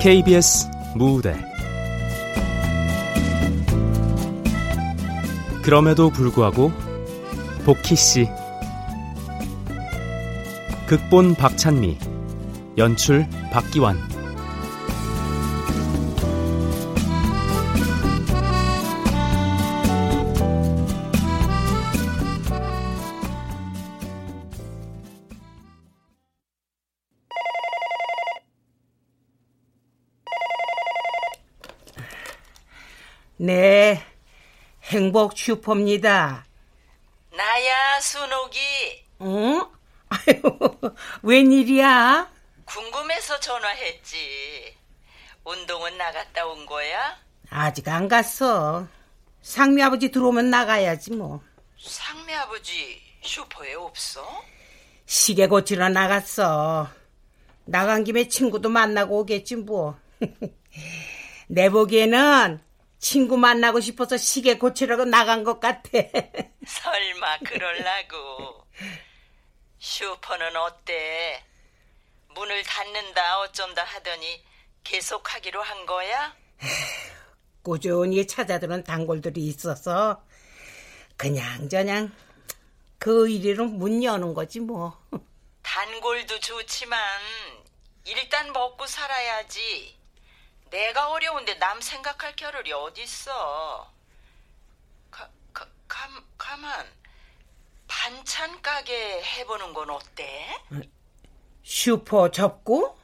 KBS 무대. 그럼에도 불구하고 복희 씨 극본 박찬미 연출 박기환 행복 슈퍼입니다. 나야, 순옥이. 응? 아유, 웬일이야? 궁금해서 전화했지. 운동은 나갔다 온 거야? 아직 안 갔어. 상미 아버지 들어오면 나가야지 뭐. 상미 아버지 슈퍼에 없어? 시계 고치러 나갔어. 나간 김에 친구도 만나고 오겠지 뭐. 내 보기에는 친구 만나고 싶어서 시계 고치려고 나간 것 같아. 설마 그럴라고. 슈퍼는 어때? 문을 닫는다 어쩐다 하더니 계속 하기로 한 거야? 꾸준히 찾아드는 단골들이 있어서 그냥 저냥 그 의리로 문 여는 거지 뭐. 단골도 좋지만 일단 먹고 살아야지. 내가 어려운데 남 생각할 겨를이 어딨어. 가, 가, 감, 가만. 반찬 가게 해보는 건 어때? 슈퍼 접고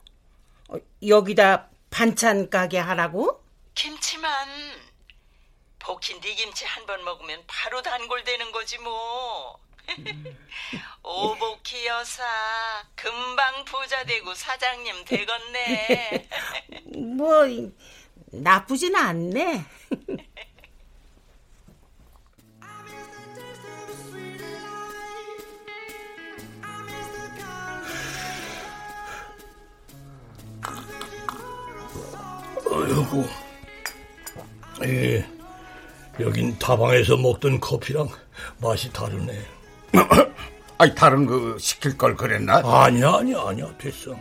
어, 여기다 반찬 가게 하라고? 김치만 복힌 네 김치 한 번 먹으면 바로 단골 되는 거지 뭐. 오복희 여사 금방 부자 되고 사장님 되겠네. 뭐 나쁘진 않네. 아이고, 예, 여긴 다방에서 먹던 커피랑 맛이 다르네. 아니 다른 거 시킬 걸 그랬나? 아니야 아니야 아니야 됐어.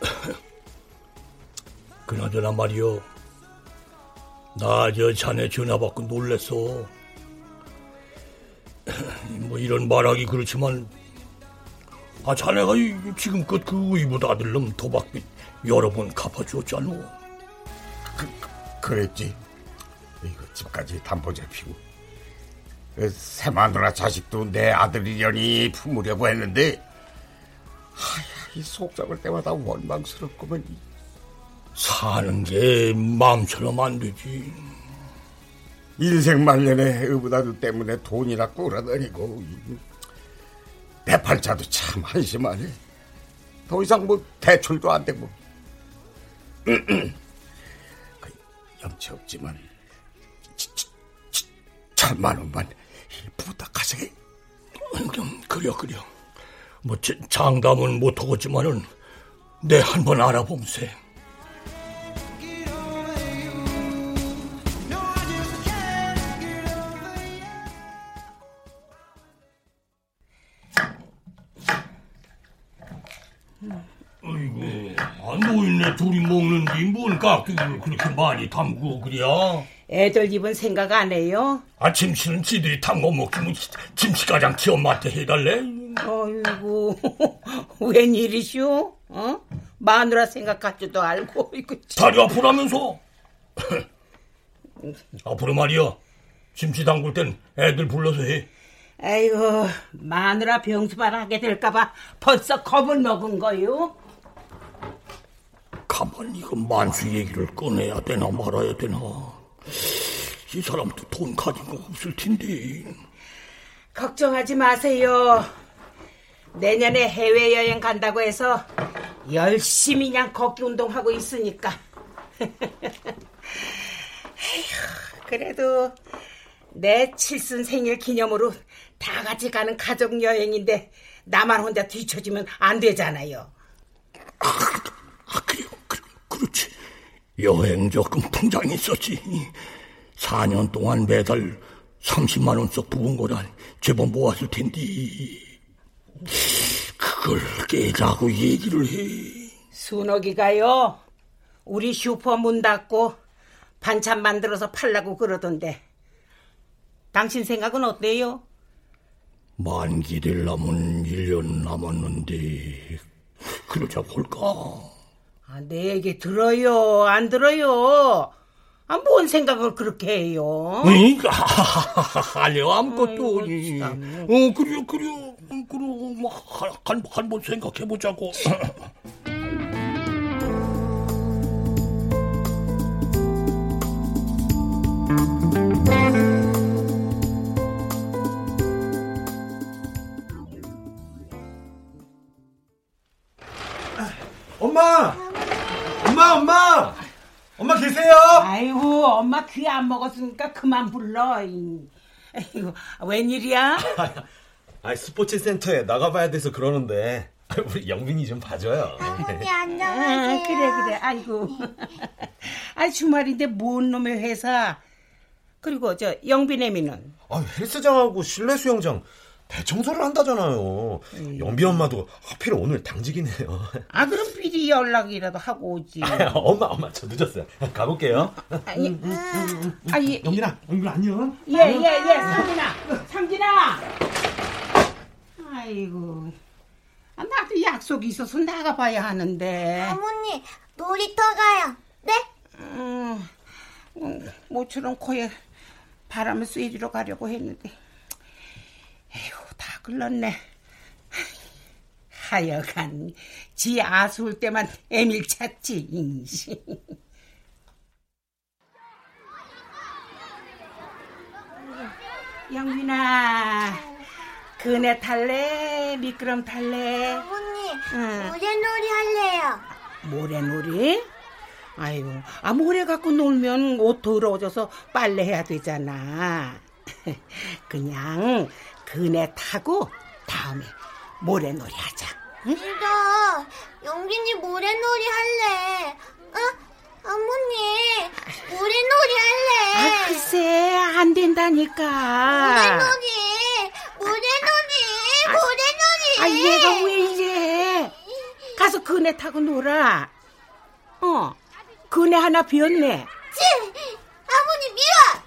그나저나 말이요. 나 저 자네 전화 받고 놀랬어. 뭐 이런 말하기 그렇지만 아 자네가 지금껏 그 의붓 아들놈 도박빚 여러 번 갚아주었잖아. 그, 그랬지. 이거 집까지 담보 잡히고. 그 새마누라 자식도 내 아들이려니 품으려고 했는데 하야 이 속잡을 때마다 원망스럽구만 사는 게 마음처럼 안 되지. 인생 말년에 의붓아들 때문에 돈이나 꾸러다니고 대팔자도 참 한심하네. 더 이상 뭐 대출도 안 되고. 그 염치 없지만 천만 원만 부탁하세. 그려 그려. 뭐 장담은 못하겠지만은 내 한번 알아봄세. 아이고, 안 노인네 둘이 먹는디 뭔 깍두기를 그렇게 많이 담그고 그래야? 애들 입은 생각 안 해요? 아침치는 지들이 담궈 먹기면 김치가장 기어 맛대 해달래? 아이고 웬일이쇼? 어? 마누라 생각하지도 알고 이거 다리 아프라면서 앞으로 말이야 김치 담글 땐 애들 불러서 해 아이고 마누라 병수발 하게 될까봐 벌써 겁을 먹은 거요? 가만 이거 만수 얘기를 꺼내야 되나 말아야 되나 이 사람도 돈 가진 거 없을 텐데. 걱정하지 마세요. 내년에 해외여행 간다고 해서 열심히 그냥 걷기 운동하고 있으니까. 그래도 내 칠순 생일 기념으로 다 같이 가는 가족 여행인데 나만 혼자 뒤처지면 안 되잖아요. 아, 아 그래요. 그, 그렇지. 여행 적금 통장이 있었지. 4년 동안 매달 30만 원씩 부은 거란 제법 모았을 텐데 그걸 깨자고 얘기를 해. 순옥이가요. 우리 슈퍼 문 닫고 반찬 만들어서 팔라고 그러던데. 당신 생각은 어때요? 만기 될 남은 1년 남았는데 그러자 볼까? 아, 내 얘기 들어요? 안 들어요? 아, 뭔 생각을 그렇게 해요? 응? 아니요, 아무것도 아니. 어, 그래요, 그래요. 그럼, 뭐, 한, 한번 생각해보자고. 엄마, 엄마! 계세요? 아이고, 엄마 귀 안 먹었으니까 그만 불러. 아이고, 웬일이야? 아, 스포츠 센터에 나가봐야 돼서 그러는데 우리 영빈이 좀 봐줘요. 아버지 아, 안녕하세요. 그래, 그래. 아이고. 아, 주말인데 뭔 놈의 회사? 그리고 저 영빈애미는 아, 헬스장하고 실내 수영장 대청소를 한다잖아요. 영빈 엄마도 하필 오늘 당직이네요. 아 그럼 미리 연락이라도 하고 오지. 엄마, 엄마, 저 늦었어요. 가볼게요. 아니, 아니, 영빈아, 영빈 안녕. 예, 예, 예, 상진아, 상진아. 아이고, 아, 나도 약속이 있어서 나가봐야 하는데. 어머니 놀이터 가요. 네? 음, 음, 모처럼 코에 바람을 쐬주러 가려고 했는데. 에휴, 다 글렀네. 하여간 지 아쉬울 때만 애밀 찾지. 인시. 영빈아, 그네 탈래? 미끄럼 탈래? 어머니 응. 모래놀이 할래요. 모래놀이? 아이고, 아, 모래 갖고 놀면 옷 더러워져서 빨래해야 되잖아. 그냥 그네 타고 다음에 모래놀이 하자. 응? 나 영빈이 모래놀이 할래. 어? 어머니 모래놀이 할래. 아, 글쎄, 안 된다니까. 모래놀이 모래놀이 모래놀이. 아, 얘가 왜 이래? 가서 그네 타고 놀아. 어, 그네 하나 비었네. 치! 아버님 미워.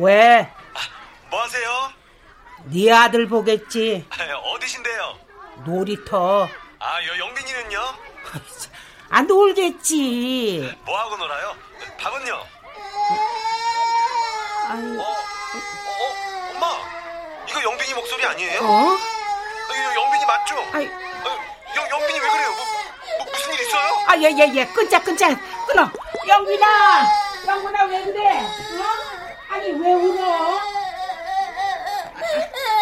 왜? 뭐 하세요? 네 아들 보겠지. 어디신데요? 놀이터. 아, 여 영빈이는요? 아, 놀겠지. 뭐 하고 놀아요? 밥은요? 아유, 어, 어, 엄마, 이거 영빈이 목소리 아니에요? 어? 이거 영빈이 맞죠? 아이, 어, 영 영빈이 왜 그래요? 뭐, 뭐 무슨 일 있어요? 아, 예, 예, 예. 끊자, 끊자. 끊어. 영빈아! 어? 아니, 왜 울어?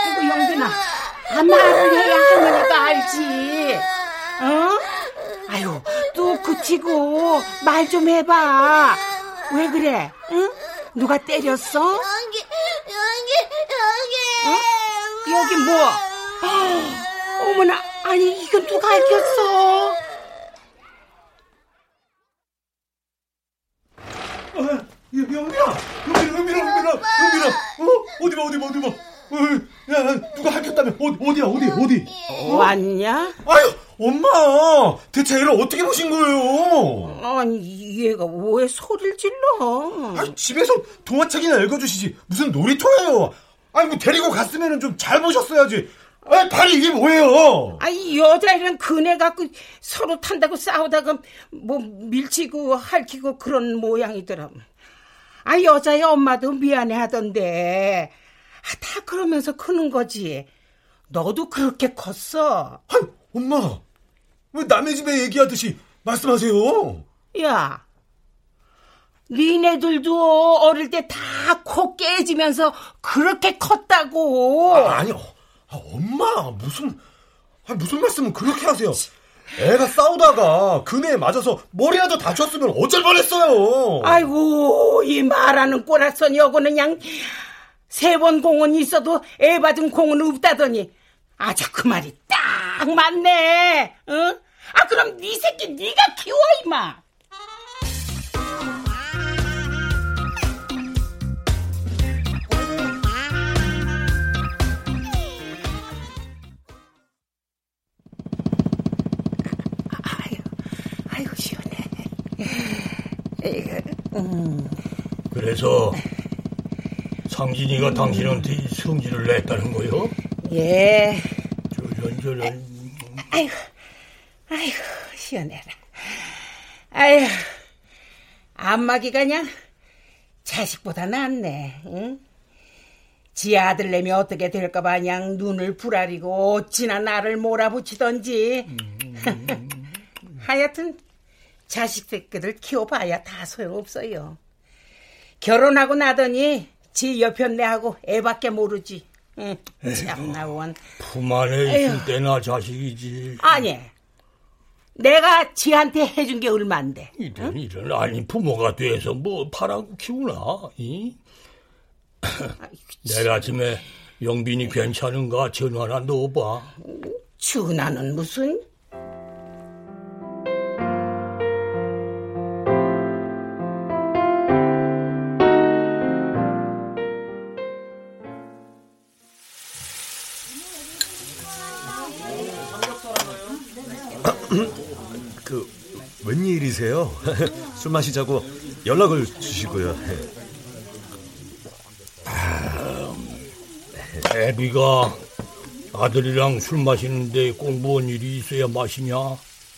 아이고, 영빈아. 아, 말을 해야 할머니가 알지. 어? 아유, 또 그치고 말 좀 해봐. 왜 그래? 응? 누가 때렸어? 여기 여기 여기. 여기 뭐? 아, 어머나, 아니, 이건 누가 알겠어? 아, 영빈아, 영빈아, 영빈아, 영빈아, 영빈아. 어, 어디 봐, 어디 봐, 어디 봐. 어, 야, 누가 할켰다며? 어디, 어디야, 어디, 어디? 왔냐? 아유, 엄마, 대체 애를 어떻게 보신 거예요? 아니, 얘가 왜 소리를 질러? 아니, 집에서 동화책이나 읽어주시지. 무슨 놀이터예요? 아니, 뭐 데리고 갔으면 좀 잘 보셨어야지. 아니, 발이 이게 뭐예요? 아이 여자애랑 그네 갖고 서로 탄다고 싸우다가 뭐 밀치고 핥히고 그런 모양이더라. 아 여자애 엄마도 미안해 하던데. 아, 다 그러면서 크는 거지. 너도 그렇게 컸어. 아니, 엄마, 왜 남의 집에 얘기하듯이 말씀하세요? 야, 니네들도 어릴 때 다 코 깨지면서 그렇게 컸다고. 아, 아니요. 아, 엄마, 무슨, 아, 무슨 말씀을 그렇게 하세요? 애가 싸우다가 그네에 맞아서 머리라도 다쳤으면 어쩔 뻔했어요. 아이고 이 말하는 꼬라선 여고는 그냥 세번 공은 있어도 애 받은 공은 없다더니 아주 그 말이 딱 맞네. 응? 아 그럼 네 새끼 네가 키워 임마. 그, 음. 그래서 상진이가 당신한테 성질을 냈다는 거요? 예. 저런 저런 아이고, 아이고, 시원해라. 아이고, 안마기가 그냥 자식보다 낫네, 응? 지 아들내미 어떻게 될까 봐 그냥 눈을 부라리고 어찌나 나를 몰아붙이던지. 하여튼 자식 새끼들 키워봐야 다 소용없어요. 결혼하고 나더니 지 여편네하고 애밖에 모르지. 응, 참나 원. 품 안에 있을 때나 자식이지. 아니, 내가 지한테 해준 게 얼만데. 이런 이런 아니 부모가 돼서 뭐 바라고 키우나? 이? 내일 아침에 영빈이 괜찮은가 전화나 넣어봐. 전화는 무슨? 술 마시자고 연락을 주시고요. 애비가 아들이랑 술 마시는데 공부한 일이 있어야 마시냐?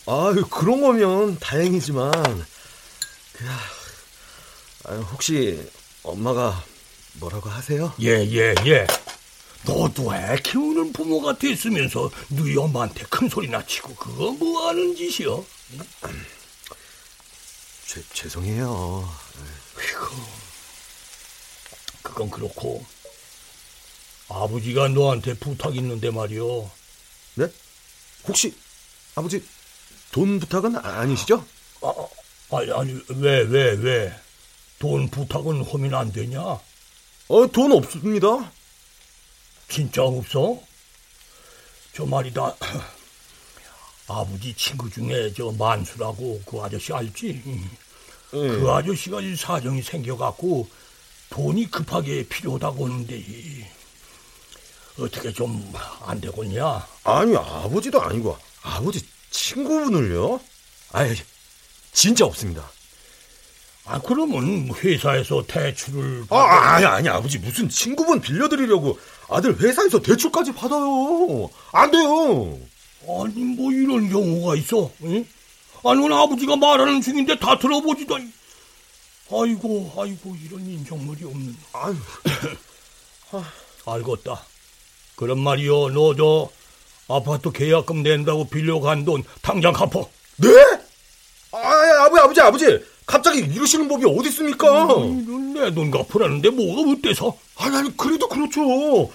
아, 그런 거면 다행이지만 그, 아, 혹시 엄마가 뭐라고 하세요? 예, 예, 예. 너도 애 키우는 부모가 됐으면서 너희 엄마한테 큰 소리나 치고 그거 뭐 하는 짓이여? 죄, 죄송해요. 아이고, 그건 그렇고 아버지가 너한테 부탁 있는데 말이오. 네? 혹시 아버지 돈 부탁은 아니시죠? 아, 아니, 아니, 왜, 왜, 왜? 돈 부탁은 하면 안 되냐? 어, 돈 없습니다. 진짜 없어? 저 말이다. 아버지 친구 중에 저 만수라고 그 아저씨 알지? 그 아저씨가 이 사정이 생겨갖고 돈이 급하게 필요하다고 하는데 어떻게 좀 안 되겠냐? 아니, 아버지도 아니고 아버지 친구분을요? 아이, 진짜 없습니다. 아 그러면 회사에서 대출을 아, 아, 아니, 아니, 아버지 무슨 친구분 빌려드리려고 아들 회사에서 대출까지 받아요. 안 돼요. 아니 뭐 이런 경우가 있어? 응? 아니 오늘 아버지가 말하는 중인데 다 들어보지도 않. 아이고 아이고 이런 인정물이 없는. 아유, 알겠다. 그런 말이요. 너 저 아파트 계약금 낸다고 빌려간 돈 당장 갚어. 네? 아, 아버지, 아버지, 아버지. 갑자기 이러시는 법이 어디 있습니까? 내돈 갚으라는데 뭐가 어때서? 아니, 아니, 그래도 그렇죠.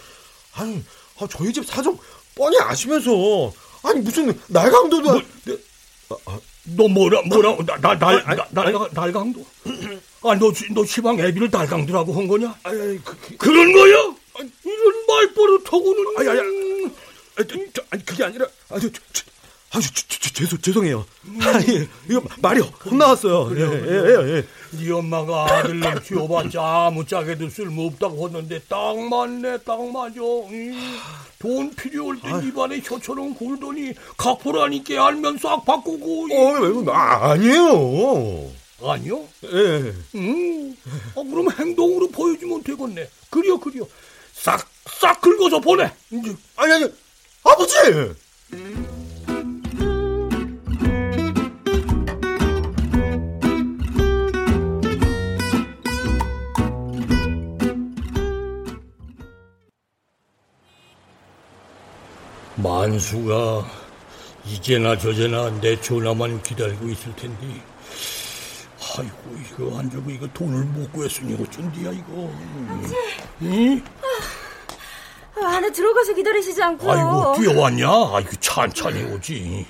아니, 아, 저희 집 사정 뻔히 아시면서. 아니, 무슨 날강도도. 뭐, 네. 너 뭐라 뭐라 나날 아니, 날 날강도? 아너너 너 시방 애비를 날강도라고 한 거냐? 아니, 아니, 그, 그, 그런 거야? 이런 말버릇하고는. 아니, 아니, 아니, 아니 그게 아니라. 아, 저, 저, 아, 저, 죄송, 죄송해요. 아니, 이거 말이 헛나왔어요. 예, 예, 예. 네 엄마가 아들놈 키워봤자 아무짝에도 쓸모없다고 했는데 딱 맞네 딱 맞아 응. 돈 필요할 때 입안에 혀처럼 굴더니 각보라니까 알면 싹 바꾸고 어, 왜, 아, 아니에요. 아니요? 예. 음. 아, 그럼 행동으로 보여주면 되겠네 그려 그려 싹 싹 긁어서 보내 아니, 아니, 아버지! 만수가 이제나 저제나 내 전화만 기다리고 있을 텐데 아이고 이거 안 주고 이거 돈을 못 구했으니 어쩐디야 이거 응? 아, 안에 들어가서 기다리시지 않고요. 아이고 뛰어왔냐? 아이고 천천히 오지.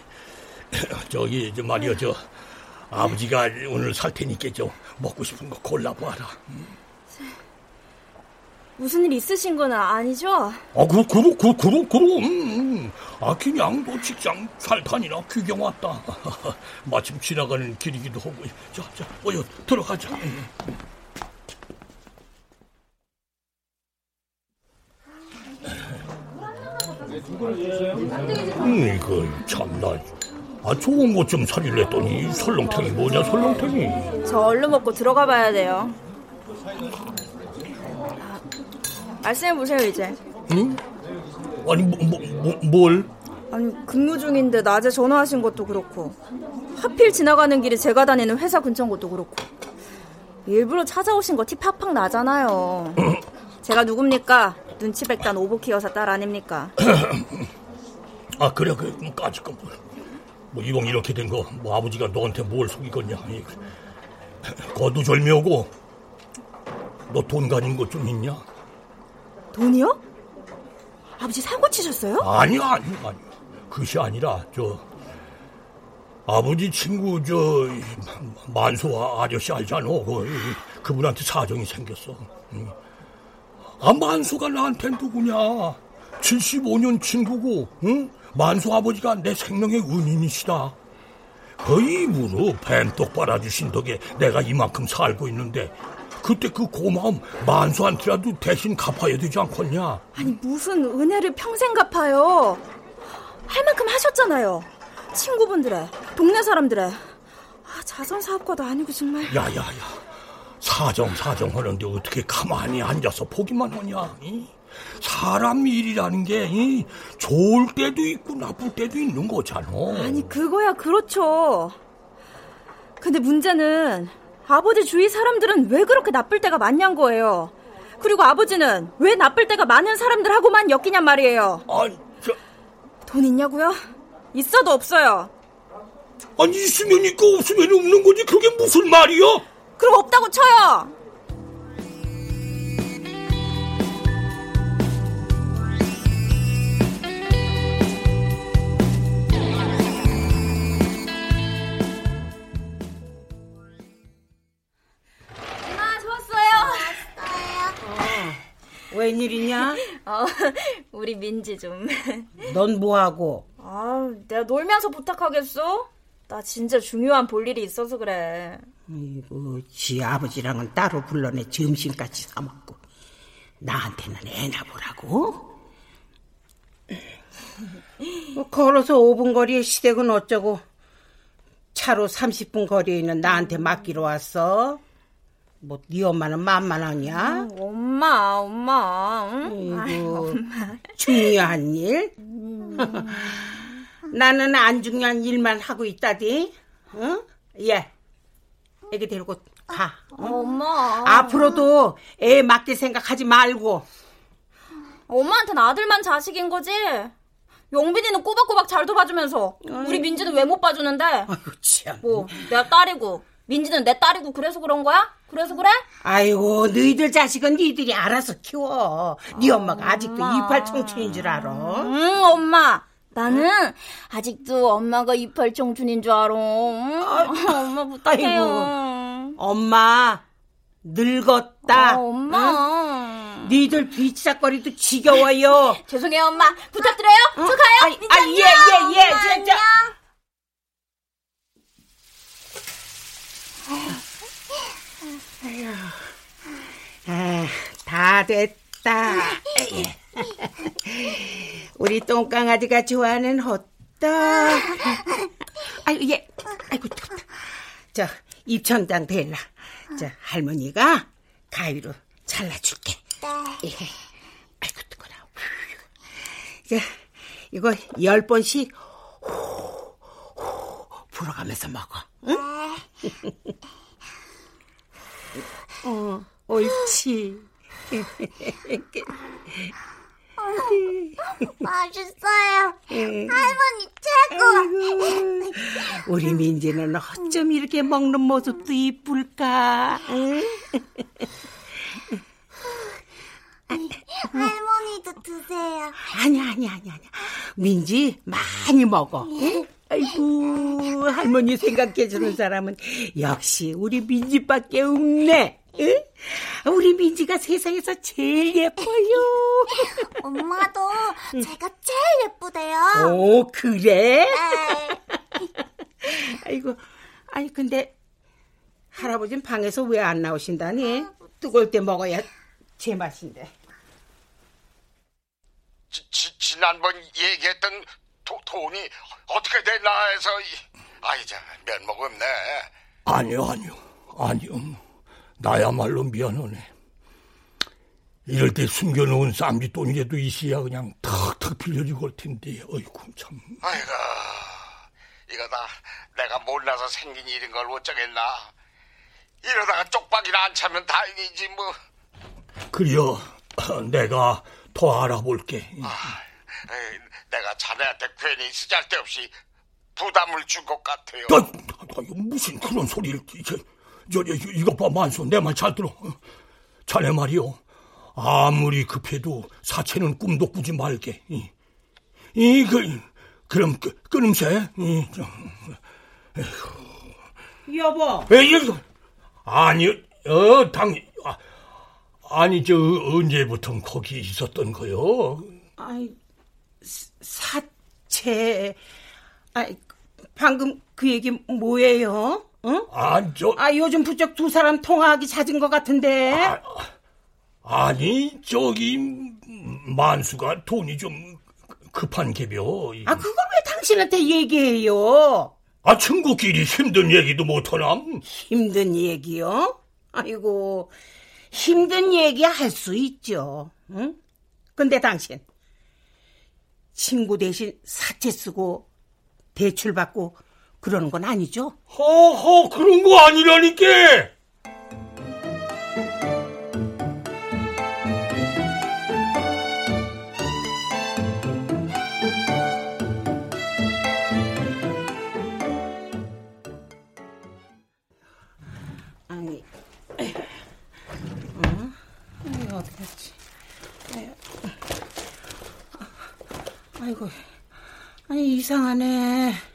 저기 저 말이야 저 아버지가 오늘 살 테니까 좀 먹고 싶은 거 골라봐라. 무슨 일 있으신 건 아니죠? 아, 그, 그, 그, 그, 그럼. 음, 아, 그냥 너 직장 살판이나 구경 왔다. 마침 지나가는 길이기도 하고. 자, 자, 어여 들어가자. 음. 음, 이거 참나 아, 좋은 것 좀 사릴랬더니 설렁탕이 뭐냐, 설렁탕이. 저 얼른 먹고 들어가 봐야 돼요. 말씀해 보세요 이제. 응? 아니, 뭐, 뭐, 뭐, 뭘? 아니 근무 중인데 낮에 전화하신 것도 그렇고 하필 지나가는 길이 제가 다니는 회사 근처인 것도 그렇고 일부러 찾아오신 거 티 팍팍 나잖아요. 제가 누굽니까? 눈치 백단 오보키 여사 딸 아닙니까? 아, 그래, 그, 까짓 거, 뭐, 뭐, 이왕 이렇게 된 거, 뭐, 아버지가 너한테 뭘 속이겠냐. 이, 거두절미하고, 너 돈 가진 것 좀 있냐? 돈이요? 아버지 사고 치셨어요? 아니야, 아니야, 아니야. 그것이 아니라, 저, 아버지 친구, 저, 이, 만소 아저씨 알잖아. 그, 그분한테 사정이 생겼어. 응. 아, 만소가 나한테 누구냐? 75년 친구고, 응? 만소 아버지가 내 생명의 은인이시다. 그 입으로 뱀떡 빨아주신 덕에 내가 이만큼 살고 있는데, 그때 그 고마움 만수한테라도 대신 갚아야 되지 않겠냐? 아니 무슨 은혜를 평생 갚아요. 할 만큼 하셨잖아요. 친구분들의, 동네 사람들의. 아, 자선 사업가도 아니고 정말. 야야야, 사정 사정 하는데 어떻게 가만히 앉아서 보기만 하냐? 이? 사람 일이라는 게 이? 좋을 때도 있고 나쁠 때도 있는 거잖아. 아니 그거야 그렇죠. 근데 문제는 아버지 주위 사람들은 왜 그렇게 나쁠 때가 많냔 거예요. 그리고 아버지는 왜 나쁠 때가 많은 사람들하고만 엮이냔 말이에요. 아니, 저... 돈 있냐고요? 있어도 없어요. 아니 있으면 있고 없으면 없는 거지 그게 무슨 말이야? 그럼 없다고 쳐요. 웬일이냐? 어, 우리 민지 좀. 넌 뭐하고? 아, 내가 놀면서 부탁하겠어? 나 진짜 중요한 볼일이 있어서 그래. 아이고, 지 아버지랑은 따로 불러내 점심까지 사먹고. 나한테는 애나 보라고? 뭐 걸어서 5분 거리에 시댁은 어쩌고 차로 30분 거리에 있는 나한테 맡기러 왔어? 뭐, 네 엄마는 만만하냐? 음, 엄마, 엄마. 응? 아이고, 엄마. 중요한 일? 음. 나는 안 중요한 일만 하고 있다디. 응? 예. 애기 데리고 가. 응? 엄마. 앞으로도 애 맡길 생각하지 말고. 엄마한테는 아들만 자식인 거지? 영빈이는 꼬박꼬박 잘 도와주면서 우리 민지는 왜 못 봐주는데? 아이고 참. 뭐 내가 딸이고 민지는 내 딸이고 그래서 그런 거야? 그래서 그래? 아이고 너희들 자식은 니들이 알아서 키워. 네 엄마가 아직도 이팔 청춘인 줄 알아. 응 엄마. 나는 아직도 엄마가 이팔 청춘인 줄 알아. 응? 아, 엄마 부탁해요. 아이고, 엄마 늙었다. 아, 엄마. 응? 니들 뒤치작거리도 지겨워요. 죄송해요 엄마. 부탁드려요. 응? 저 가요. 아, 아, 예, 예, 예. 진짜. 아휴, 아, 다 됐다. 우리 똥강아지가 좋아하는 호떡. 아유, 예. 아이고, 덥다. 저, 입천장 대라. 저, 할머니가 가위로 잘라줄게. 예. 아이고, 뜨거라. 자, 이거 열 번씩 후, 후, 불어가면서 먹어. 응? 어, 옳지. 맛있어요. 할머니 최고. 아이고, 우리 민지는 어쩜 이렇게 먹는 모습도 이쁠까? 응? 할머니도 드세요. 아니야, 아니야, 아니야, 아니야. 민지 많이 먹어. 응? 아이고, 할머니 생각해 주는 사람은 역시 우리 민지밖에 없네. 응? 우리 민지가 세상에서 제일 예뻐요. 엄마도 제가 제일 예쁘대요. 오, 그래? 네. 아이고, 아니, 근데 할아버지는 방에서 왜 안 나오신다니? 뜨거울 때 먹어야 제맛인데. 지, 지, 지난번 얘기했던 도, 돈이 어떻게 될나 해서 아이 자 면목 없네. 아니요 아니요 아니요 나야말로 미안하네. 이럴 때 숨겨놓은 쌈지 돈이라도 있어야 그냥 턱턱 빌려주고 올 텐데 어이구 참. 아이고 이거 다 내가 몰라서 생긴 일인 걸 어쩌겠나. 이러다가 쪽박이나 안 차면 다행이지 뭐. 그려 내가 더 알아볼게. 아, 에이, 내가 자네한테 괜히 쓰잘데없이 부담을 준 것 같아요. 나, 나, 무슨 그런 소리를 저, 저, 저, 이것 봐 만수 내 말 잘 들어. 자네 말이요. 아무리 급해도 사체는 꿈도 꾸지 말게. 이, 이 그, 그럼 끄, 끊음새. 이, 저, 여보. 에이, 아니, 어, 당, 아, 아니, 저, 언제부터 거기 있었던 거요? 아이, 사체. 아이, 방금 그 얘기 뭐예요? 응? 아, 저. 아, 요즘 부쩍 두 사람 통화하기 잦은 것 같은데. 아, 아니, 저기, 만수가 돈이 좀 급한 개벼. 아, 그걸 왜 당신한테 얘기해요? 아, 친구끼리 힘든 얘기도 못하남? 힘든 얘기요? 아이고, 힘든 얘기 할 수 있죠. 응? 근데 당신, 친구 대신 사채 쓰고 대출 받고 그러는 건 아니죠? 허허, 그런 거 아니라니까! 아니, 어? 이거 어떻게 했지? 아이고, 아니 이상하네.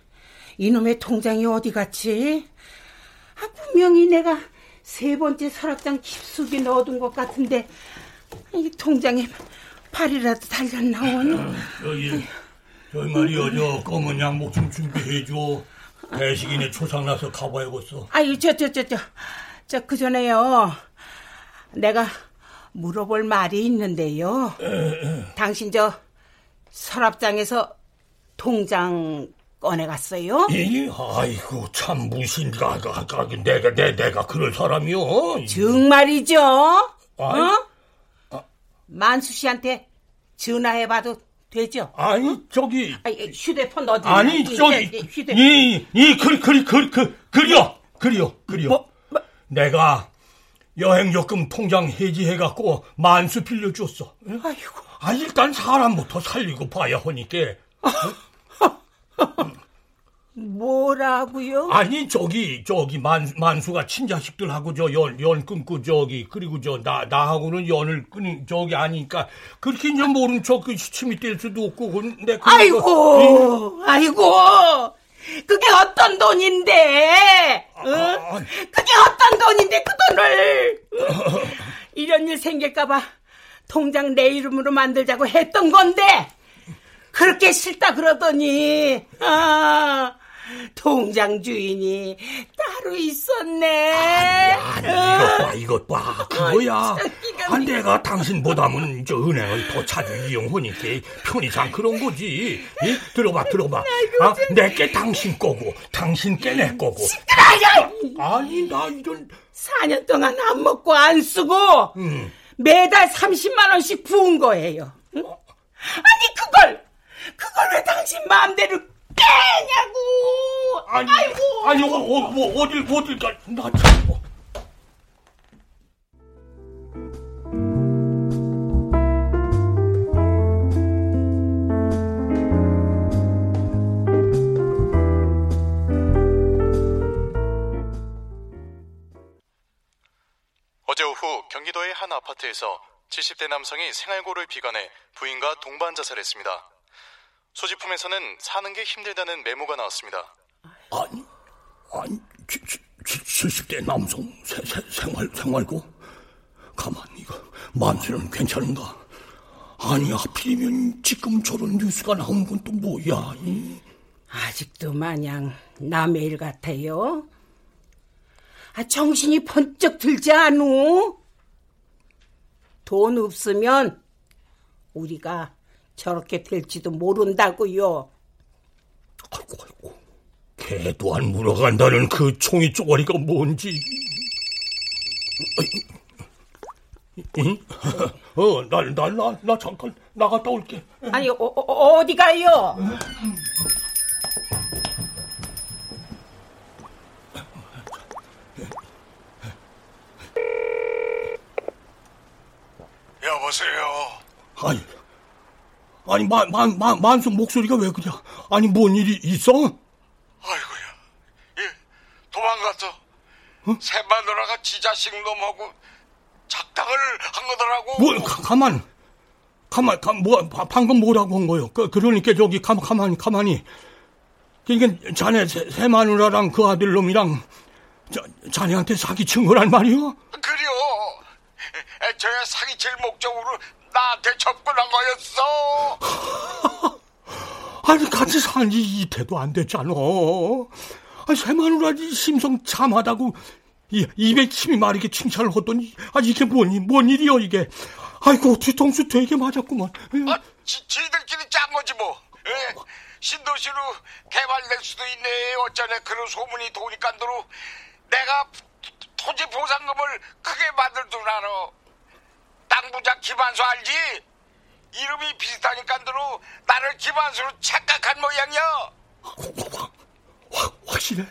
이놈의 통장이 어디 갔지? 아, 분명히 내가 세 번째 서랍장 깊숙이 넣어둔 것 같은데 이 통장에 발이라도 달렸나 오니? 저기, 저기 말이여, 저 검은 양복 좀 준비해줘. 대식이네 초상 나서 가봐야겠어. 아유, 저, 저, 저, 저, 저, 그 전에요. 내가 물어볼 말이 있는데요. 당신 저 서랍장에서 통장 꺼내갔어요? 이, 아이고, 참, 무신가, 가, 가, 내가, 내, 내가 그럴 사람이요. 정말이죠? 아이, 어? 만수 씨한테 전화해봐도 되죠? 아니, 저기. 아니, 휴대폰 어디 아니, 저기. 휴대... 이, 이, 그, 그, 그, 그, 그려! 그려, 그려. 뭐, 뭐? 내가 여행적금 통장 해지해갖고 만수 빌려줬어. 아이고. 아, 일단 사람부터 살리고 봐야 하니까. 뭐라고요? 아니 저기 저기 만 만수가 친자식들하고 저연연 끊고 저기 그리고 저 나 나하고는 연을 끊 저기 아니까 그렇게 이제 모른 척그 시침이 뗄 수도 없고 근데 아이고 아이고 그게 어떤 돈인데? 응? 아, 그게 어떤 돈인데 그 돈을 이런 일 생길까봐 통장 내 이름으로 만들자고 했던 건데 그렇게 싫다 그러더니 아 통장 주인이 따로 있었네. 아니, 아니 이것 봐, 이것 봐. 그거야. 아, 내가 당신보다는 저 은행을 더 자주 이용하니까 편의상 그런 거지. 이? 들어봐, 들어봐. 아, 내게 당신 거고, 당신 께내 거고. 시끄러워! 아니, 나 이런. 4년 동안 안 먹고 안 쓰고 음. 매달 30만 원씩 부은 거예요. 응? 아니 그걸 그걸 왜 당신 마음대로 빼냐고. 아니, 아이고. 아니, 어, 어, 뭐, 어딜, 어딜 가, 나 참. 어. 어제 오후 경기도의 한 아파트에서 70대 남성이 생활고를 비관해 부인과 동반 자살했습니다. 소지품에서는 사는 게 힘들다는 메모가 나왔습니다. 아니, 아니, 70대 남성 세, 세, 생활, 생활고? 가만히, 이거, 만수는 괜찮은가? 아니, 하필이면 지금 저런 뉴스가 나온 건 또 뭐야? 이? 아직도 마냥 남의 일 같아요. 아, 정신이 번쩍 들지 않우? 돈 없으면 우리가 저렇게 될지도 모른다고요. 대도 안 물어간다는 그 총이 쪼가리가 뭔지. 응? 어, 나, 나, 나, 나 잠깐 나갔다 올게. 아니, 어, 어, 어디 가요? 여보세요. 아니, 아니, 만, 만, 만, 만수 목소리가 왜 그래? 아니, 뭔 일이 있어? 아이고야. 예, 도망갔어. 어? 새 마누라가 지 자식 놈하고 작당을 한 거더라고. 뭐, 가, 가만. 가만, 가, 뭐, 바- 방금 뭐라고 한 거요? 그, 그러니까 저기, 가만, 가만히, 가만히. 그러니까 자네 새, 새 마누라랑 그 아들 놈이랑 자, 자네한테 사기친 거란 말이요? 그려. 애초에 사기칠 목적으로 나한테 접근한 거였어. 아니, 같이 산지 이태도 안 됐잖아. 아니, 새 마누라지 심성 참하다고 이, 입에 침이 마르게 칭찬을 하더니, 아, 이게 뭔, 일- 뭔 일이여, 이게. 아이고, 뒤통수 되게 맞았구만. 아, 지, 지들끼리 짠 거지 뭐. 예? 신도시로 개발될 수도 있네. 어쩌네 그런 소문이 도니까도로 내가 토지 보상금을 크게 받을 줄 알아. 땅 부자 김한수 알지? 이름이 비슷하니까도로 나를 김한수로 착각한 모양이야. 확실해?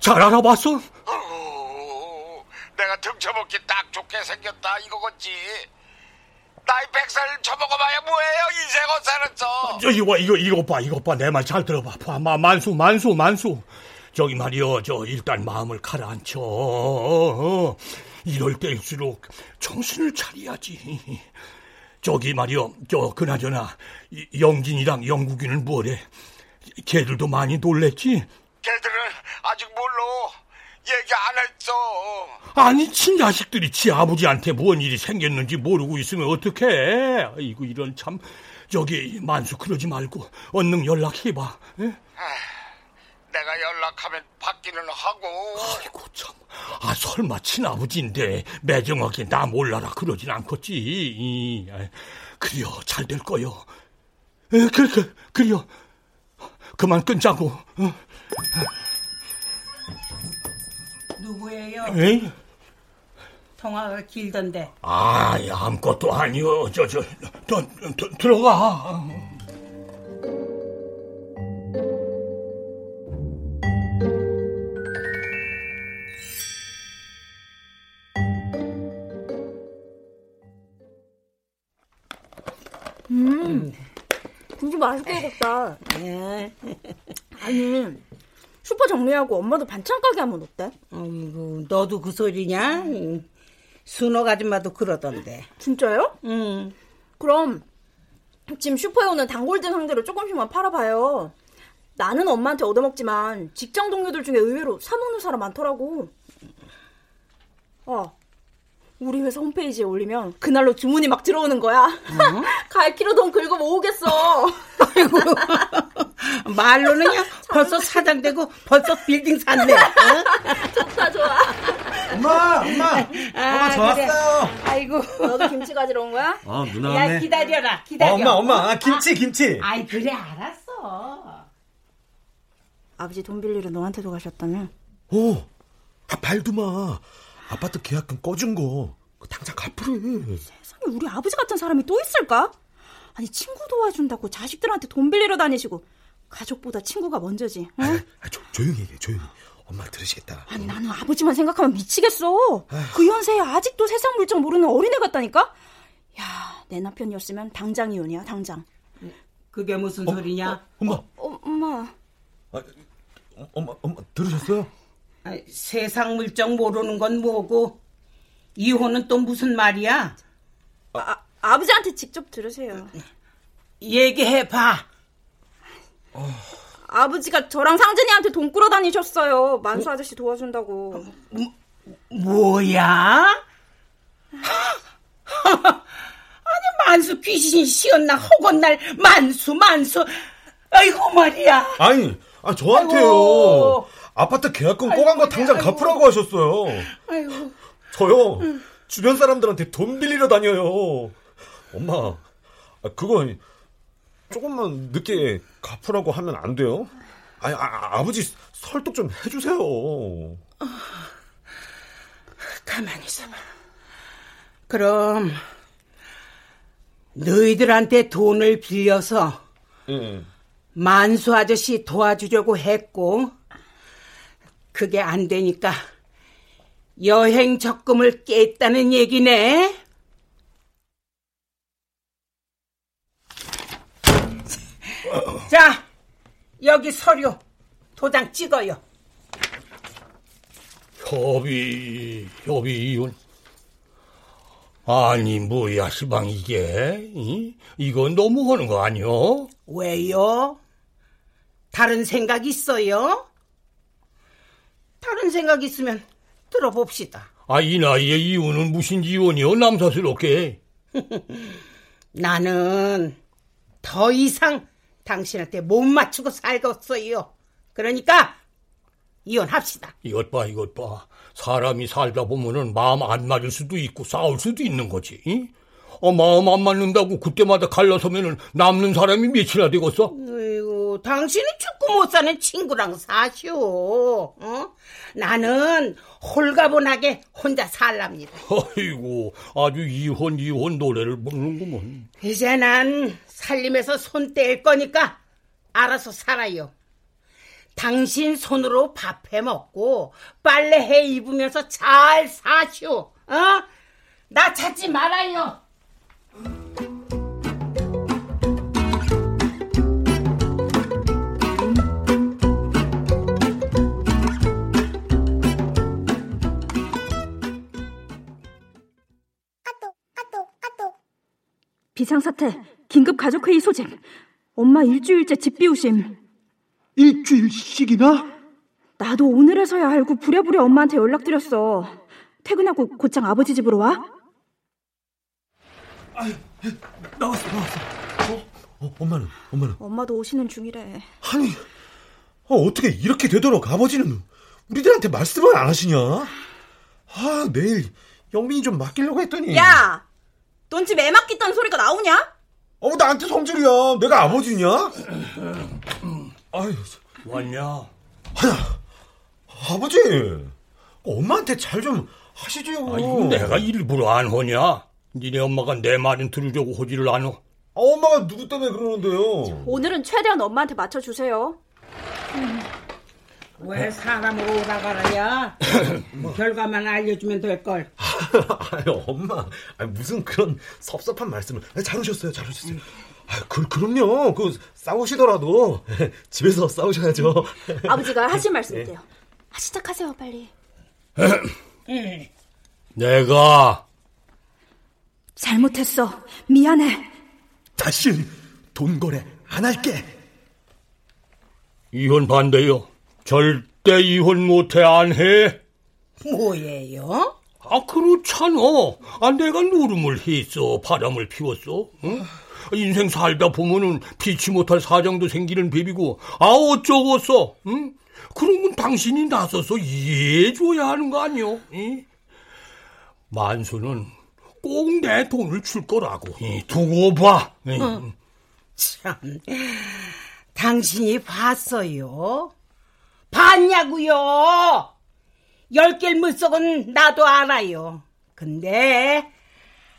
잘 알아봤어? 어후, 내가 등쳐먹기 딱 좋게 생겼다 이거겠지. 나이 백살 쳐먹어봐야 뭐예요 인생 헛살았어. 저, 이거, 이거, 이거 봐, 이거 봐. 내 말 잘 들어봐. 봐, 마, 만수, 만수, 만수. 저기 말이여, 저, 일단 마음을 가라앉혀. 이럴 때일수록 정신을 차려야지. 저기 말이여, 저, 그나저나, 이- 영진이랑 영국이는 뭐래? 걔들도 많이 놀랬지? 걔들은 아직 몰라. 얘기 안 했어. 아니, 친자식들이 지 아버지한테 뭔 일이 생겼는지 모르고 있으면 어떡해. 아이고, 이런 참. 저기, 만수 그러지 말고, 얼른 연락해봐. 예? 내가 연락하면 받기는 하고. 아이고 참. 아 설마 친아버지인데 매정하게 나 몰라라 그러진 않겠지. 이, 아, 그려 잘될 거요. 에, 그, 그, 그려. 그만 끊자고. 어? 누구예요? 에이? 통화가 길던데. 아, 아무것도 아니요. 저, 저, 저, 저, 들어가. 맛있게 익었다. 예. 아니, 슈퍼 정리하고 엄마도 반찬 가게 하면 어때? 아이고, 너도 그 소리냐? 응. 순옥 아줌마도 그러던데. 진짜요? 응. 그럼 지금 슈퍼에 오는 단골들 상대로 조금씩만 팔아봐요. 나는 엄마한테 얻어먹지만 직장 동료들 중에 의외로 사먹는 사람 많더라고. 아, 우리 회사 홈페이지에 올리면 그날로 주문이 막 들어오는 거야. 갈 키로 돈 긁어 모으겠어. 말로는요, 벌써 사장 되고 벌써 빌딩 샀네. 어? 좋다, 좋아. 엄마, 엄마, 엄마 저 그래. 아이고. 너도 김치 가지러 온 거야? 아, 누나 야, 왔네. 기다려라, 기다려. 어, 엄마, 엄마, 아, 김치, 김치. 아이, 그래, 알았어. 아버지 돈 빌리러 너한테도 가셨다며? 오, 아, 말도 마. 아파트 계약금 꺼준 거. 그거 당장 갚으래. 세상에 우리 아버지 같은 사람이 또 있을까? 아니 친구 도와준다고 자식들한테 돈 빌리러 다니시고 가족보다 친구가 먼저지. 응? 아, 조, 조용히 얘기해, 조용히. 엄마 들으시겠다. 아니 나는 아버지만 생각하면 미치겠어. 그 연세에 아직도 세상 물정 모르는 어린애 같다니까. 야, 내 남편이었으면 당장 이혼이야, 당장. 그게 무슨 소리냐? 엄마, 어, 엄마. 아, 어, 엄마, 엄마 들으셨어요? 아이, 세상 물정 모르는 건 뭐고, 이혼은 또 무슨 말이야? 아, 아버지한테 직접 들으세요. 얘기해봐. 아버지가 저랑 상진이한테 돈 끌어 다니셨어요. 만수 아저씨 도와준다고. 뭐야? 아니, 만수 귀신 시었나, 허건 날, 만수, 만수. 아이고, 말이야. 아니, 아, 저한테요. 아이고. 아파트 계약금 꺼간 거 당장 갚으라고 하셨어요. 아이고. 저요. 주변 사람들한테 돈 빌리러 다녀요. 엄마, 아, 그거 조금만 늦게 갚으라고 하면 안 돼요? 아니, 아, 버지 설득 좀 해주세요. 어, 가만히 있어봐. 그럼 너희들한테 돈을 빌려서 응. 만수 아저씨 도와주려고 했고 그게 안 되니까 여행 적금을 깼다는 얘기네. 자, 여기 서류 도장 찍어요. 협의, 협의 이혼. 아니 뭐야 시방 이게 이? 이거 너무하는 거 아니요? 왜요? 다른 생각 있어요? 다른 생각 있으면 들어봅시다. 아 이 나이에 이혼은 무슨 이혼이요 남사스럽게? 나는 더 이상 당신한테 못 맞추고 살겠어요. 그러니까 이혼합시다. 이것 봐, 이것 봐. 사람이 살다 보면은 마음 안 맞을 수도 있고 싸울 수도 있는 거지. 응? 어, 마음 안 맞는다고 그때마다 갈라서면은 남는 사람이 몇이나 되겠어? 아이고, 당신은 죽고 못 사는 친구랑 사시오. 어? 나는 홀가분하게 혼자 살랍니다. 아이고, 아주 이혼, 이혼 노래를 부르는구먼. 이제 난 살림에서 손 뗄 거니까 알아서 살아요. 당신 손으로 밥 해 먹고 빨래 해 입으면서 잘 사시오. 어? 나 찾지 말아요. 비상사태, 긴급 가족회의 소집. 엄마 일주일째 집 비우심. 일주일씩이나? 나도 오늘에서야 알고 부랴부랴 엄마한테 연락드렸어. 퇴근하고 곧장 아버지 집으로 와. 아, 나왔어, 나왔어. 어? 어, 엄마는, 엄마는? 엄마도 오시는 중이래. 아니, 어, 어떻게 이렇게 되도록 아버지는 우리들한테 말씀을 안 하시냐? 아, 내일 영민이 좀 맡기려고 했더니. 야! 넌집애 맡겠다는 소리가 나오냐? 어, 나한테 성질이야. 내가 아버지냐? 아유, 왔냐? 아야, 아버지, 엄마한테 잘 좀 하시죠. 아, 이거 내가 일부러 안 하냐? 니네 엄마가 내 말은 들으려고 하지를 않아. 아, 엄마가 누구 때문에 그러는데요? 오늘은 최대한 엄마한테 맞춰주세요. 음. 왜 사람으로 오라가라냐? 결과만 알려주면 될걸. 아유, 엄마. 아니, 무슨 그런 섭섭한 말씀을. 아니, 잘 오셨어요, 잘 오셨어요. 음. 아, 그, 그럼요. 그, 싸우시더라도 집에서 싸우셔야죠. 아버지가 하신 말씀이세요. 아, 시작하세요, 빨리. 내가 잘못했어. 미안해. 다시는 돈 거래 안 할게. 이혼 반대요. 절대 이혼 못해 안 해. 뭐예요? 아 그렇잖아. 아 내가 노름을 했어. 바람을 피웠어. 응? 인생 살다 보면은 피치 못할 사정도 생기는 법이고 아 어쩌겠어. 응? 그런 건 당신이 나서서 이해해줘야 하는 거 아니오? 응? 만수는 꼭 내 돈을 줄 거라고. 이, 두고 봐. 어. 참, 당신이 봤어요? 봤냐고요? 열 개를 물속은 나도 알아요. 근데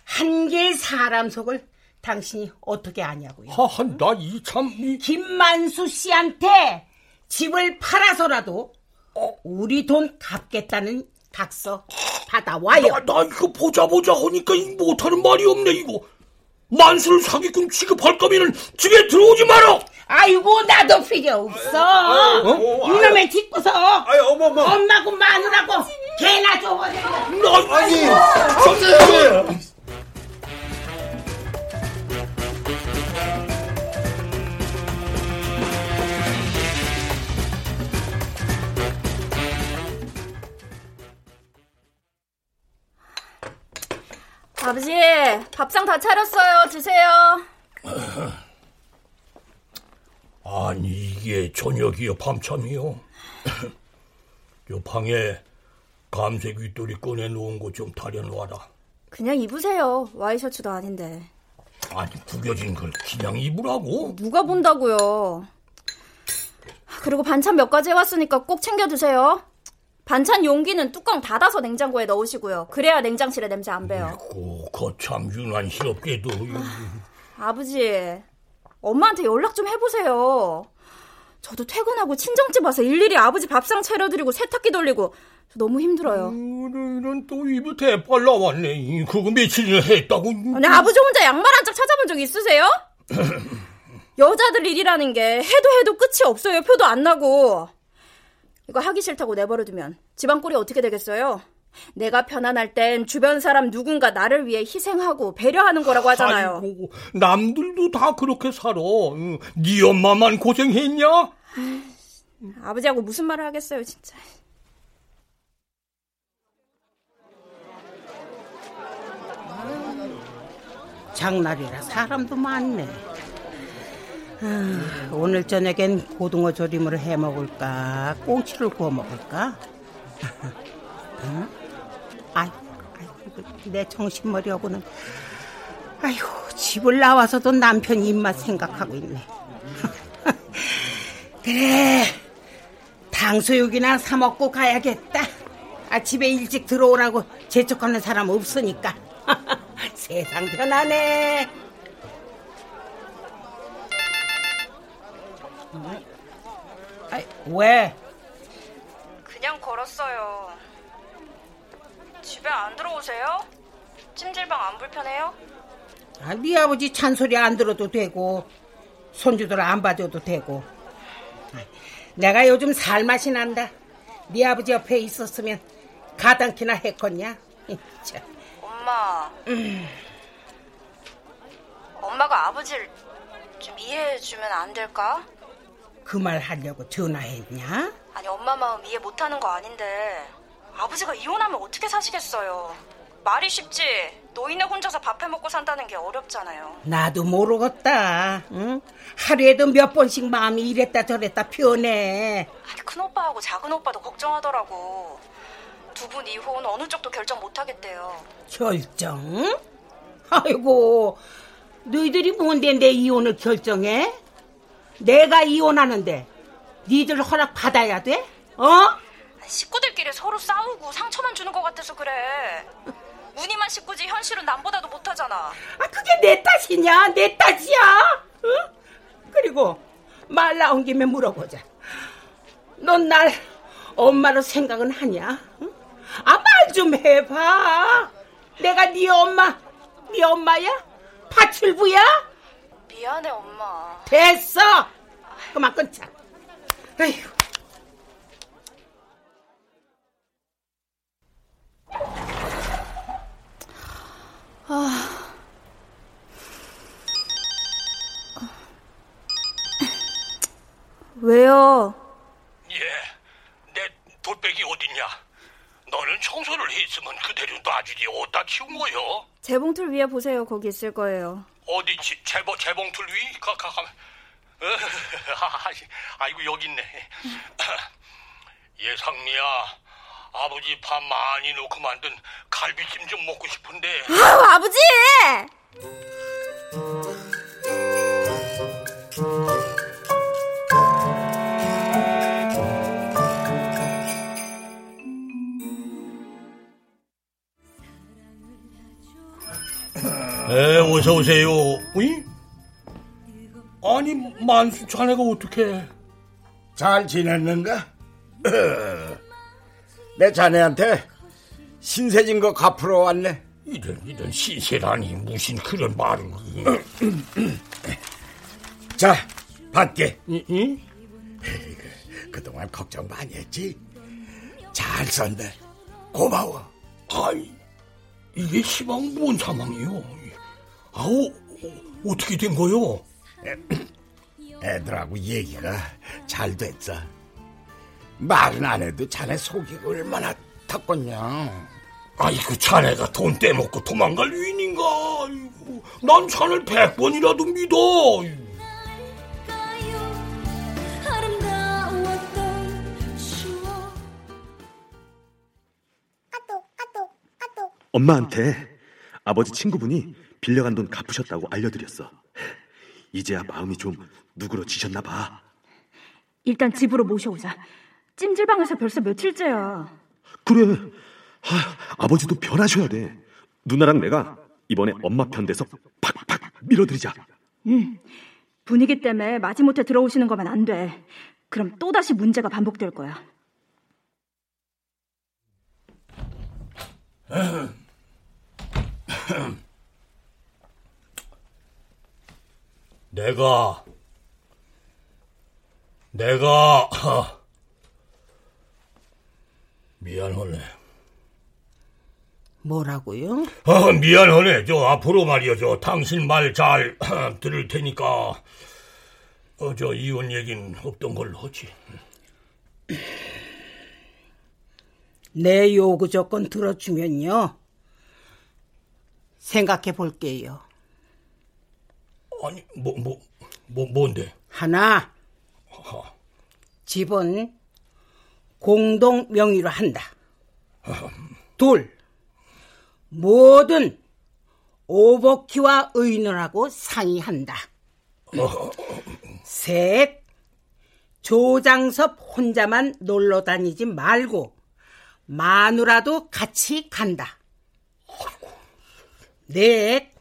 한 개의 사람 속을 당신이 어떻게 아냐고요? 하하, 나이 참... 이... 김만수 씨한테 집을 팔아서라도 어? 우리 돈 갚겠다는 각서 받아와요. 나, 나 이거 보자 보자 하니까 못하는 말이 없네 이거. 만수를 사기꾼 취급할 거면은 집에 들어오지 마라. 아이고 나도 필요 없어. 어? 이놈의 짓고서 아이, 어머, 어머. 엄마고 마누라고 개나 줘버려. 나 아니, 선생님. 아버지, 밥상 다 차렸어요. 드세요. 아니, 이게 저녁이요, 밤참이요. 요 방에 감색 윗돌이 꺼내놓은 거 좀 다려놓아라. 그냥 입으세요. 와이셔츠도 아닌데. 아니, 구겨진 걸 그냥 입으라고? 누가 본다고요. 그리고 반찬 몇 가지 해왔으니까 꼭 챙겨 드세요. 반찬 용기는 뚜껑 닫아서 냉장고에 넣으시고요. 그래야 냉장실에 냄새 안 배요. 오, 거참 유난스럽게도. 아버지, 엄마한테 연락 좀 해보세요. 저도 퇴근하고 친정집 와서 일일이 아버지 밥상 차려드리고 세탁기 돌리고 너무 힘들어요. 이런, 또 입에 대빨 나왔네. 그거 며칠이나 했다고. 아니, 아버지 혼자 양말 한 짝 찾아본 적 있으세요? 여자들 일이라는 게 해도 해도 끝이 없어요. 표도 안 나고. 이거 하기 싫다고 내버려두면 집안 꼴이 어떻게 되겠어요? 내가 편안할 땐 주변 사람 누군가 나를 위해 희생하고 배려하는 거라고 하잖아요. 아이고, 남들도 다 그렇게 살아. 응. 네 엄마만 고생했냐? 아버지하고 무슨 말을 하겠어요, 진짜. 장날이라 사람도 많네. 아, 오늘 저녁엔 고등어 조림으로 해 먹을까? 꽁치를 구워 먹을까? 응? 아이, 내 정신머리하고는 아이고 집을 나와서도 남편 입맛 생각하고 있네. 그래, 당수육이나 사 먹고 가야겠다. 아침에 일찍 들어오라고 재촉하는 사람 없으니까. 세상 편하네. 아이, 왜? 그냥 걸었어요. 집에 안 들어오세요? 찜질방 안 불편해요? 아, 네 아버지 찬소리 안 들어도 되고 손주들 안 봐줘도 되고 아, 내가 요즘 살맛이 난다 네 아버지 옆에 있었으면 가당키나 했겠냐 참. 엄마. 음. 엄마가 아버지를 좀 이해해주면 안 될까? 그 말 하려고 전화했냐? 아니, 엄마 마음 이해 못하는 거 아닌데. 아버지가 이혼하면 어떻게 사시겠어요? 말이 쉽지. 노인네 혼자서 밥 해 먹고 산다는 게 어렵잖아요. 나도 모르겠다 응? 하루에도 몇 번씩 마음이 이랬다 저랬다 변해 아니, 큰 오빠하고 작은 오빠도 걱정하더라고. 두 분 이혼 어느 쪽도 결정 못 하겠대요. 결정? 아이고 너희들이 뭔데 내 이혼을 결정해? 내가 이혼하는데 니들 허락 받아야 돼? 어? 식구들끼리 서로 싸우고 상처만 주는 것 같아서 그래. 무늬만 식구지 현실은 남보다도 못하잖아. 아 그게 내 탓이냐? 내 탓이야? 응? 그리고 말 나온 김에 물어보자. 넌 날 엄마로 생각은 하냐? 응? 아말 좀 해봐. 내가 네 엄마, 네 엄마야? 파출부야? 미안해 엄마. 됐어. 그만 끊자. 에휴. 아. 왜요? 예, 내 돌빼기 어딨냐? 너는 청소를 했으면 그대로 놔주지 어디다 치운 거요? 재봉틀 위에 보세요. 거기 있을 거예요. 어디 지, 재봉, 재봉틀 위? 가, 가, 가. 어, 아이고 여기 있네. 예상미야, 아버지 밥 많이 넣고 만든 갈비찜 좀 먹고 싶은데. 아우, 아버지! 어서 오세요. 이? 아니 만수 자네가 어떻게? 잘 지냈는가? 내 자네한테 신세진 거 갚으러 왔네. 이런 이런 시세라니 무슨 그런 말을? 자, 받게. 이, 이? 그동안 걱정 많이 했지? 잘 썼네. 고마워. 아이, 이게 시방 뭔 상황이요? 아우, 어떻게 된 거요? 애들하고 얘기가 잘 됐어. 말은 안 해도 자네 속이 얼마나 탔겠냐. 아이고, 자네가 돈 떼먹고 도망갈 위인인가? 아이고, 난 자네를 백 번이라도 믿어. 엄마한테 아버지 친구분이 빌려간 돈 갚으셨다고 알려드렸어. 이제야 마음이 좀 누그러지셨나 봐. 일단 집으로 모셔오자. 찜질방에서 벌써 며칠째야. 그래. 아, 아버지도 변하셔야 돼. 누나랑 내가 이번에 엄마 편 돼서 팍팍 밀어드리자. 응. 분위기 때문에 마지못해 들어오시는 거면 안 돼. 그럼 또다시 문제가 반복될 거야. 내가 내가 미안하네. 뭐라고요? 아, 미안하네. 저 앞으로 말이요. 저 당신 말 잘 들을 테니까 어, 저 이혼 얘긴 없던 걸로 하지. 내 요구 조건 들어주면요. 생각해 볼게요. 아니, 뭐, 뭐, 뭐, 뭔데? 하나, 집은 공동 명의로 한다. 둘, 모든 오버키와 의논하고 상의한다. 셋, 조장섭 혼자만 놀러 다니지 말고 마누라도 같이 간다. 넷,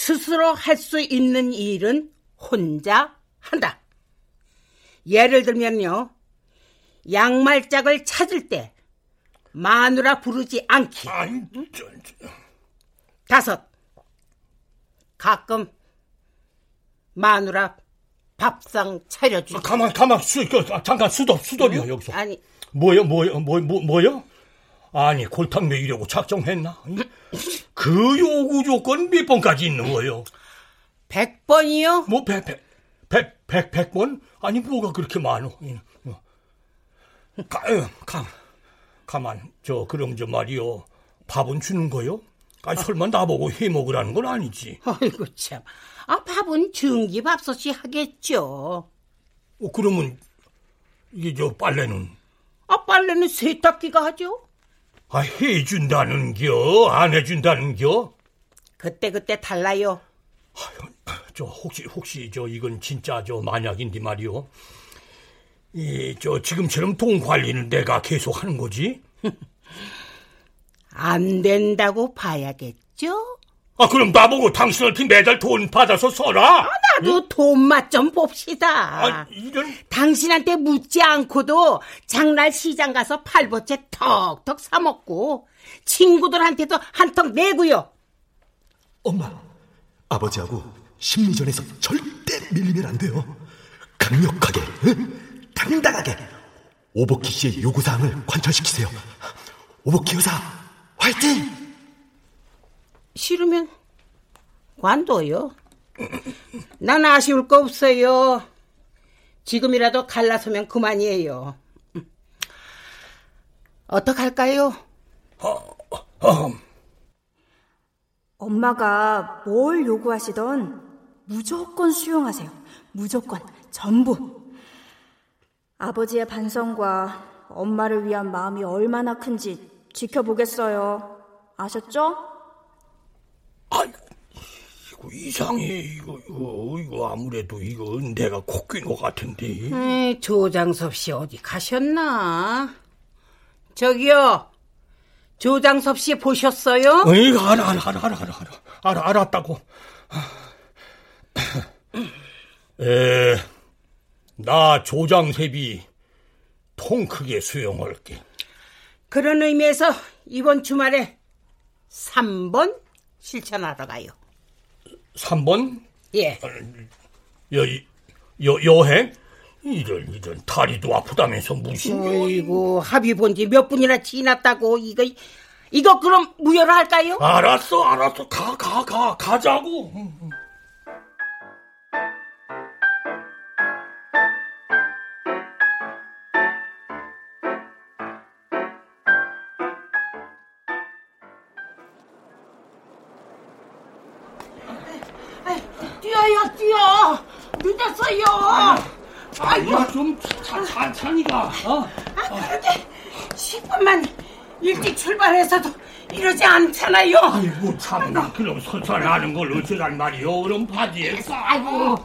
스스로 할 수 있는 일은 혼자 한다. 예를 들면요, 양말짝을 찾을 때 마누라 부르지 않기. 다섯, 가끔 마누라 밥상 차려주기. 아, 가만, 가만, 수, 그, 아, 잠깐, 수도, 수도리요, 응? 여기서. 아니. 뭐요, 뭐요, 뭐, 뭐, 뭐요? 아니, 골탕 먹이려고 작정했나? 그 요구 조건 몇 번까지 있는 거요? 백 번이요? 뭐, 백, 백, 백, 백, 백 번? 아니, 뭐가 그렇게 많어? 가, 가, 가만, 저, 그럼 저 말이요. 밥은 주는 거요? 아니, 설마 나보고 해 먹으라는 건 아니지. 아이고, 참. 아, 밥은 증기밥솥이 하겠죠. 어, 그러면, 이게 저 빨래는? 아, 빨래는 세탁기가 하죠. 아, 해준다는 겨? 안 해준다는 겨? 그때 그때 달라요. 아유, 저, 혹시, 혹시, 저, 이건 진짜 저 만약인데 말이요. 이, 저, 지금처럼 돈 관리는 내가 계속 하는 거지? 안 된다고 봐야겠죠? 아, 그럼 나보고 당신한테 매달 돈 받아서 써라? 아, 나도 응? 돈맛 좀 봅시다. 아, 이런. 당신한테 묻지 않고도 장날 시장 가서 팔보채 턱턱 사먹고, 친구들한테도 한턱 내고요. 엄마, 아버지하고 심리전에서 절대 밀리면 안 돼요. 강력하게, 응? 당당하게 오버키 씨의 요구사항을 관철시키세요. 오버키 여사, 화이팅! 싫으면 관둬요. 난 아쉬울 거 없어요. 지금이라도 갈라서면 그만이에요. 어떡할까요? 엄마가 뭘 요구하시던 무조건 수용하세요. 무조건 전부. 아버지의 반성과 엄마를 위한 마음이 얼마나 큰지 지켜보겠어요. 아셨죠? 이상해. 이거, 이거, 이거 아무래도 이거 내가 코끼인 것 같은데. 에이, 조장섭 씨 어디 가셨나? 저기요. 조장섭 씨 보셨어요? 에이, 알아, 알아, 알아, 알아, 알아, 알아, 알았다고. 에, 나 조장섭이 통 크게 수용할게. 그런 의미에서 이번 주말에 3번 실천하러 가요. 3번? 예. 여, 여, 여행? 이런, 이런, 다리도 아프다면서 무슨. 어이구, 합의 본 지 몇 분이나 지났다고, 이거, 이거 그럼 무효로 할까요? 알았어, 알았어. 가, 가, 가, 가자고. 좀 천천히 가, 어? 아, 그런데 10분만 일찍 출발해서도 이러지 않잖아요. 아이고 참나 그럼 설설하는 걸 어쩌란 말이오 그럼 바지에 아이고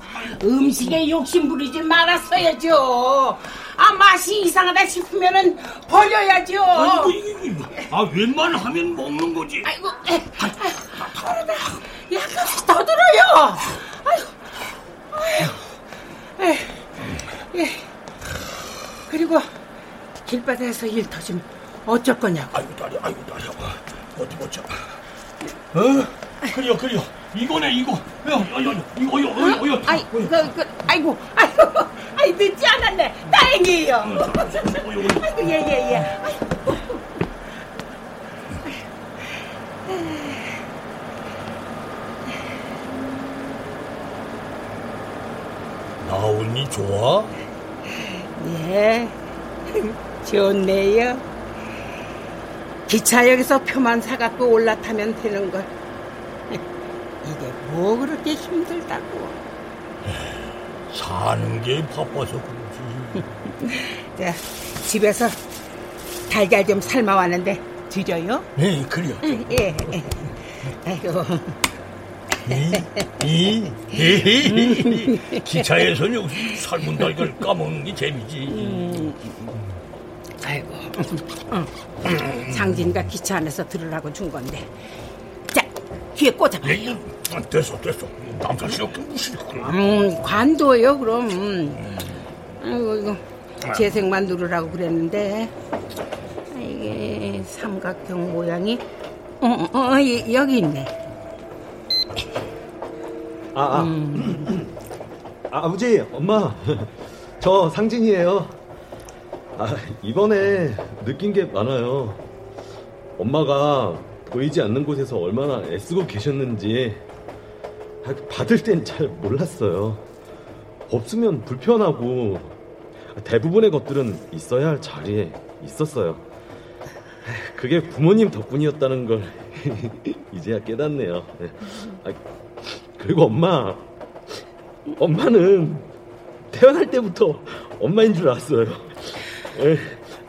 음식에 욕심 부리지 말았어야죠. 아 맛이 이상하다 싶으면은 버려야죠. 아이고 이거 아 웬만하면 먹는 거지. 아이고 에, 아이고 다르다. 약간 더 들어요. 아이고 아이고 에, 에. 그리고 길바닥에서 일 터지면 어쩔 거냐고. 아이고 다리 아이고 다리 어디 보자. 어? 그려 그려 이거네 이거. 야, 야, 야, 이거 이거 이거 이거. 아이, 그, 그, 아이고, 아이고, 아이 늦지 않았네. 다행이에요. 아이고, 예, 예, 예. 나온이 좋아? 예, 좋네요. 기차역에서 표만 사갖고 올라타면 되는 걸. 이게 뭐 그렇게 힘들다고. 사는 게 바빠서 그러지. 자, 집에서 달걀 좀 삶아 왔는데 드려요? 네, 그래요. 예, 예. 아이고. 이, 이, 기차에서 역시 삶은 달걀 까먹는 게 재미지. 음. 아이고. 상진이가 기차 안에서 들으라고 준 건데. 자, 귀에 꽂아봐요. 아, 됐어, 됐어. 남자스럽게 무슨 그래. 음, 관둬요, 그럼. 아이고, 이거. 재생만 누르라고 그랬는데. 아, 이게 삼각형 모양이. 어, 어, 어, 이- 여기 있네. 아, 아. 아, 아버지, 엄마. 저 상진이에요. 아, 이번에 느낀 게 많아요. 엄마가 보이지 않는 곳에서 얼마나 애쓰고 계셨는지 아, 받을 땐 잘 몰랐어요. 없으면 불편하고 대부분의 것들은 있어야 할 자리에 있었어요. 그게 부모님 덕분이었다는 걸 이제야 깨닫네요. 아, 그리고 엄마, 엄마는 태어날 때부터 엄마인 줄 알았어요. 에,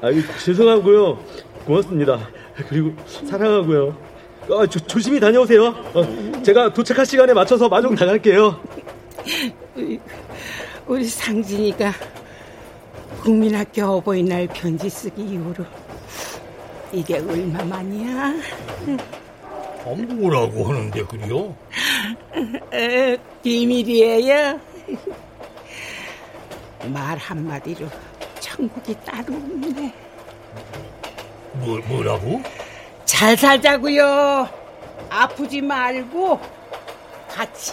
아유, 죄송하고요. 고맙습니다. 그리고 사랑하고요. 아, 조, 조심히 다녀오세요. 어, 제가 도착할 시간에 맞춰서 마중 나갈게요. 우리 상진이가 국민학교 어버이날 편지 쓰기 이후로 이게 얼마만이야? 아, 뭐라고 하는데 그래요? 에, 비밀이에요. 말 한마디로 천국이 따로 없네. 뭐, 뭐라고? 잘 살자고요. 아프지 말고 같이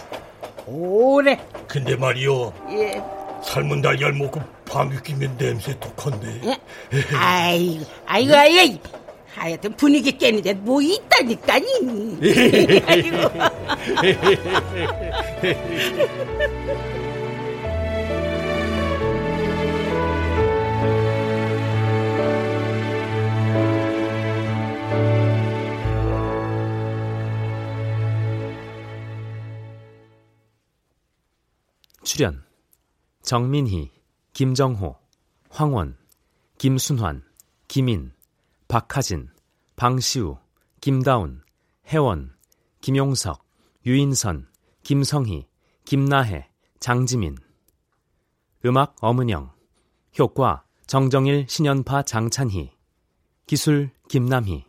오래. 근데 말이요. 예. 삶은 달걀 먹고 방귀 끼면 냄새 독한데. 예? 아이고, 아이고, 아이고. 하여튼 분위기 깨는 데 뭐 있다니까니. 아이고. 출연 정민희, 김정호, 황원, 김순환, 김인, 박하진, 방시우, 김다운, 혜원, 김용석, 유인선, 김성희, 김나혜, 장지민. 음악 엄은영. 효과 정정일, 신연파, 장찬희. 기술 김남희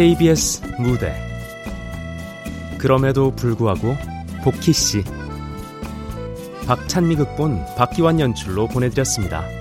KBS 무대 그럼에도 불구하고 복희 씨 박찬미 극본 박기환 연출로 보내드렸습니다.